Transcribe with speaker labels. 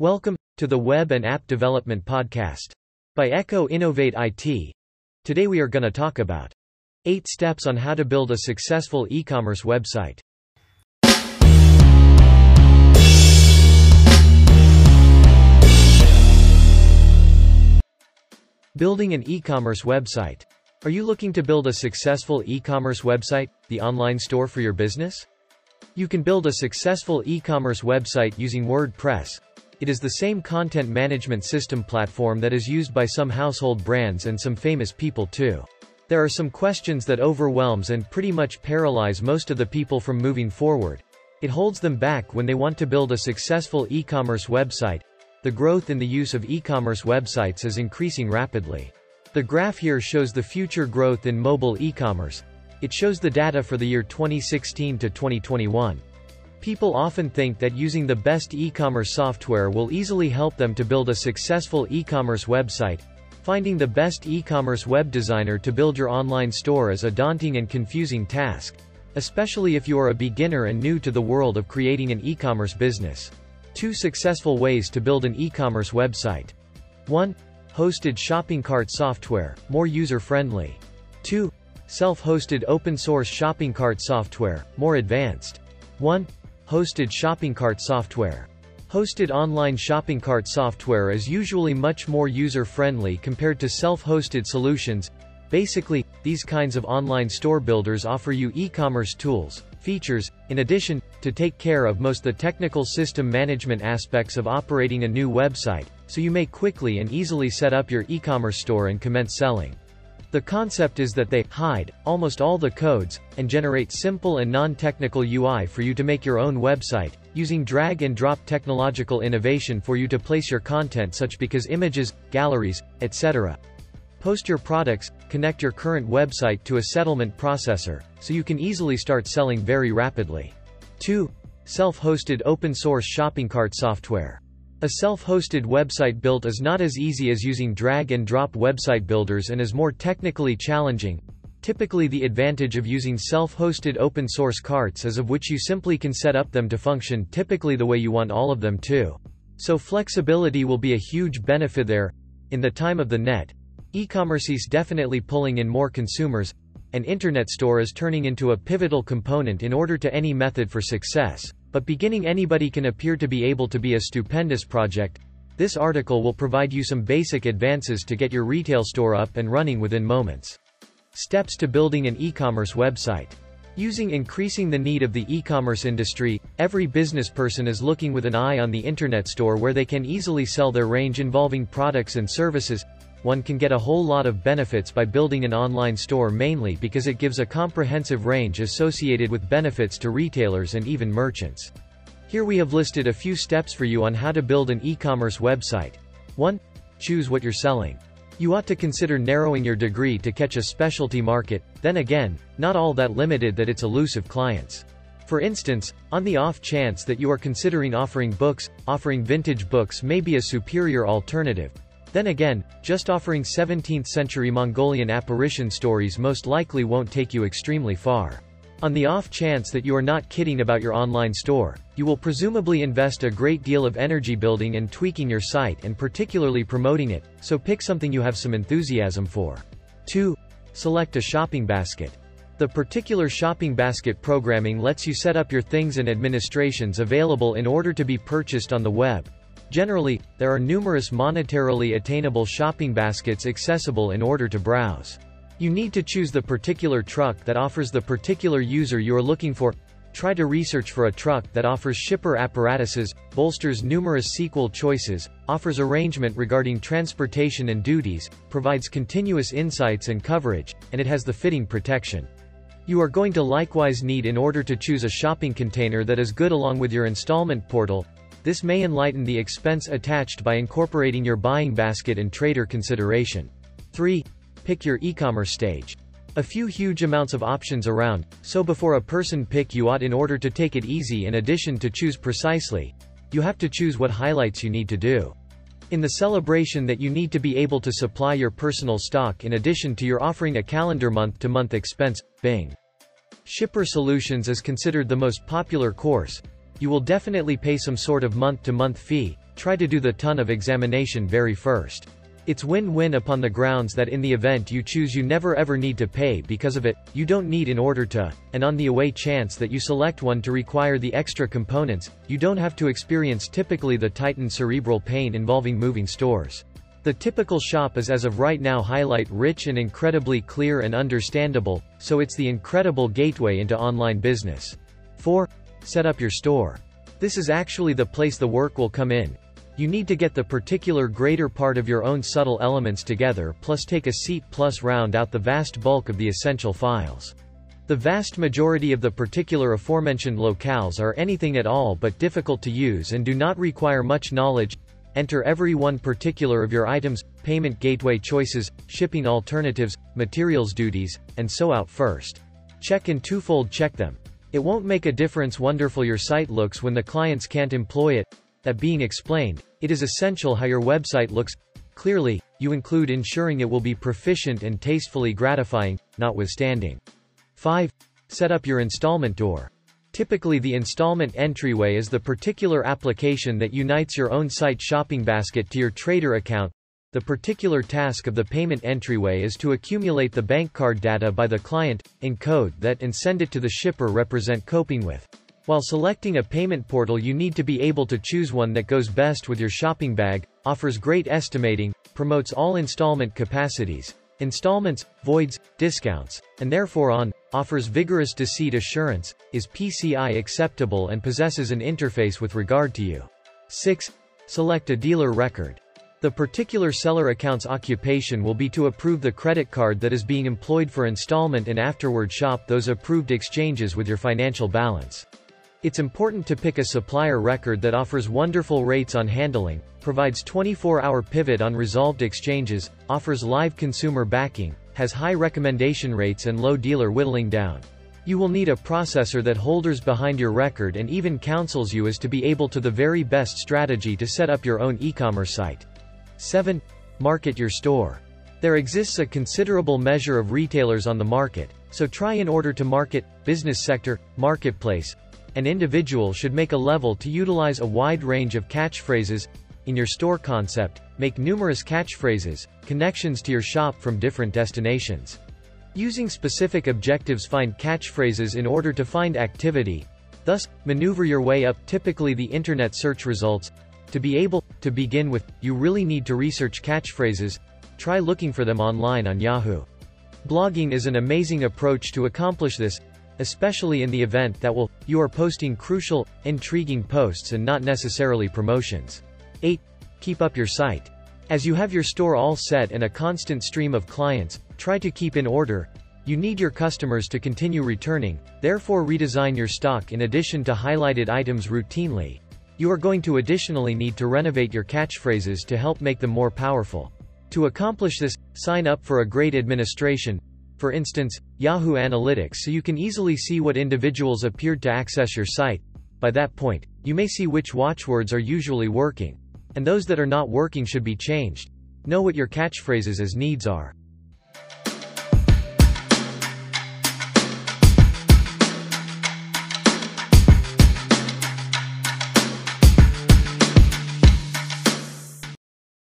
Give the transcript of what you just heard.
Speaker 1: Welcome to the Web and App Development Podcast by Echo Innovate IT. Today we are going to talk about 8 steps on how to build a successful e-commerce website. Building an e-commerce website. Are you looking to build a successful e-commerce website, the online store for your business? You can build a successful e-commerce website using WordPress. It is the same content management system platform that is used by some household brands and some famous people too. There are some questions that overwhelms and pretty much paralyze most of the people from moving forward. It holds them back when they want to build a successful e-commerce website. The growth in the use of e-commerce websites is increasing rapidly. The graph here shows the future growth in mobile e-commerce. It shows the data for the year 2016 to 2021. People often think that using the best e-commerce software will easily help them to build a successful e-commerce website. Finding the best e-commerce web designer to build your online store is a daunting and confusing task, especially if you are a beginner and new to the world of creating an e-commerce business. Two successful ways to build an e-commerce website. 1. Hosted shopping cart software, more user-friendly. 2. Self-hosted open-source shopping cart software, more advanced. 1. Hosted shopping cart software. Hosted online shopping cart software is usually much more user-friendly compared to self-hosted solutions. Basically, these kinds of online store builders offer you e-commerce tools, features, in addition, to take care of most the technical system management aspects of operating a new website, so you may quickly and easily set up your e-commerce store and commence selling. The concept is that they hide almost all the codes and generate simple and non-technical UI for you to make your own website, using drag and drop technological innovation for you to place your content such because images, galleries, etc. Post your products, connect your current website to a settlement processor, so you can easily start selling very rapidly. 2. Self-hosted open-source shopping cart software. A self-hosted website built is not as easy as using drag-and-drop website builders and is more technically challenging. Typically the advantage of using self-hosted open-source carts is of which you simply can set up them to function typically the way you want all of them to. So flexibility will be a huge benefit there. In the time of the net, e-commerce is definitely pulling in more consumers, an internet store is turning into a pivotal component in order to any method for success. But beginning anybody can appear to be able to be a stupendous project. This article will provide you some basic advances to get your retail store up and running within moments. Steps to building an e-commerce website. Using increasing the need of the e-commerce industry, every business person is looking with an eye on the internet store where they can easily sell their range involving products and services, one can get a whole lot of benefits by building an online store mainly because it gives a comprehensive range associated with benefits to retailers and even merchants. Here we have listed a few steps for you on how to build an e-commerce website. 1. Choose what you're selling. You ought to consider narrowing your degree to catch a specialty market, then again, not all that limited that it's elusive clients. For instance, on the off chance that you are considering offering books, offering vintage books may be a superior alternative, then again, just offering 17th-century Mongolian apparition stories most likely won't take you extremely far. On the off chance that you are not kidding about your online store, you will presumably invest a great deal of energy building and tweaking your site and particularly promoting it, so pick something you have some enthusiasm for. 2. Select a shopping basket. The particular shopping basket programming lets you set up your things and administrations available in order to be purchased on the web, Generally, there are numerous monetarily attainable shopping baskets accessible in order to browse. You need to choose the particular truck that offers the particular user you are looking for. Try to research for a truck that offers shipper apparatuses, bolsters numerous sequel choices, offers arrangement regarding transportation and duties, provides continuous insights and coverage, and it has the fitting protection. You are going to likewise need in order to choose a shopping container that is good along with your installment portal, this may enlighten the expense attached by incorporating your buying basket and trader consideration. 3. Pick your e-commerce stage. A few huge amounts of options around, so before a person pick you ought in order to take it easy in addition to choose precisely, you have to choose what highlights you need to do. In the celebration that you need to be able to supply your personal stock in addition to your offering a calendar month-to-month -month expense, Bing. Shipper Solutions is considered the most popular course, you will definitely pay some sort of month-to-month -month fee, try to do the ton of examination very first. It's win-win upon the grounds that in the event you choose you never ever need to pay because of it, you don't need in order to, and on the away chance that you select one to require the extra components, you don't have to experience typically the tightened cerebral pain involving moving stores. The typical shop is as of right now highlight rich and incredibly clear and understandable, so it's the incredible gateway into online business. 4. Set up your store. This is actually the place the work will come in, you need to get the particular greater part of your own subtle elements together plus take a seat plus round out the vast bulk of the essential files. The vast majority of the particular aforementioned locales are anything at all but difficult to use and do not require much knowledge. Enter every one particular of your items, payment gateway choices, shipping alternatives, materials duties, and so out first. Check and twofold check them. It won't make a difference wonderful your site looks when the clients can't employ it, that being explained, it is essential how your website looks. Clearly, you include ensuring it will be proficient and tastefully gratifying, notwithstanding. 5. Set up your installment door. Typically the installment entryway is the particular application that unites your own site shopping basket to your trader account. The particular task of the payment entryway is to accumulate the bank card data by the client, encode that and send it to the shipper represent coping with. While selecting a payment portal you need to be able to choose one that goes best with your shopping bag, offers great estimating, promotes all installment capacities, installments, voids, discounts, and therefore on, offers vigorous deceit assurance, is PCI acceptable and possesses an interface with regard to you. 6. Select a dealer record. The particular seller account's occupation will be to approve the credit card that is being employed for installment and afterward shop those approved exchanges with your financial balance. It's important to pick a supplier record that offers wonderful rates on handling, provides 24-hour pivot on resolved exchanges, offers live consumer backing, has high recommendation rates and low dealer whittling down. You will need a processor that holders behind your record and even counsels you as to be able to the very best strategy to set up your own e-commerce site. 7. Market your store. There exists a considerable measure of retailers on the market, so try in order to market, business sector, marketplace, an individual should make a level to utilize a wide range of catchphrases. In your store concept, make numerous catchphrases, connections to your shop from different destinations. Using specific objectives find catchphrases in order to find activity. Thus, maneuver your way up typically the internet search results. To be able to begin with, you really need to research catchphrases. Try looking for them online on Yahoo. Blogging is an amazing approach to accomplish this, especially in the event that will, you are posting crucial, intriguing posts and not necessarily promotions. 8. Keep up your site. As you have your store all set and a constant stream of clients, try to keep in order. You need your customers to continue returning, therefore redesign your stock in addition to highlighted items routinely. You are going to additionally need to renovate your catchphrases to help make them more powerful. To accomplish this, sign up for a great administration, for instance, Yahoo Analytics so you can easily see what individuals appeared to access your site. By that point, you may see which watchwords are usually working. And those that are not working should be changed. Know what your catchphrases as needs are.